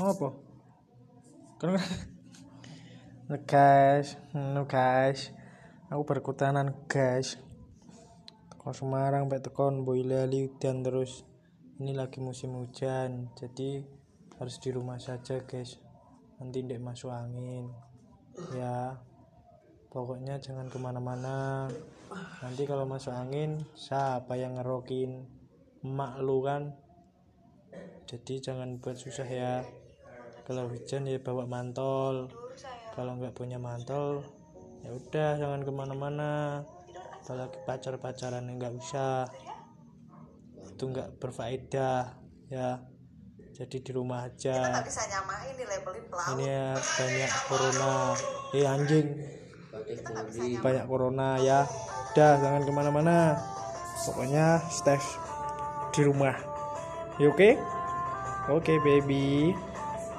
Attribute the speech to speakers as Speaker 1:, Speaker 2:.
Speaker 1: apa? Kan guys no guys aku berkutanan guys teko Semarang sampai teko Boyolali udan terus. Ini lagi musim hujan jadi harus di rumah saja guys. Nanti tidak masuk angin. Ya pokoknya jangan ke mana-mana. Nanti kalau masuk angin siapa yang ngerokin emak lu kan? Jadi jangan buat susah ya kalau hujan ya bawa mantol kalau nggak punya mantol ya udah jangan ke mana-mana. Apalagi pacar-pacaran ya nggak usah. Itu nggak berfaedah ya. Jadi di rumah
Speaker 2: kita
Speaker 1: aja
Speaker 2: nggak bisa nyamain di labelin pelaut.
Speaker 1: Ini ya banyak corona. Eh anjing. Banyak corona ya. Udah jangan ke mana-mana. Pokoknya stay di rumah. You oke? Oke baby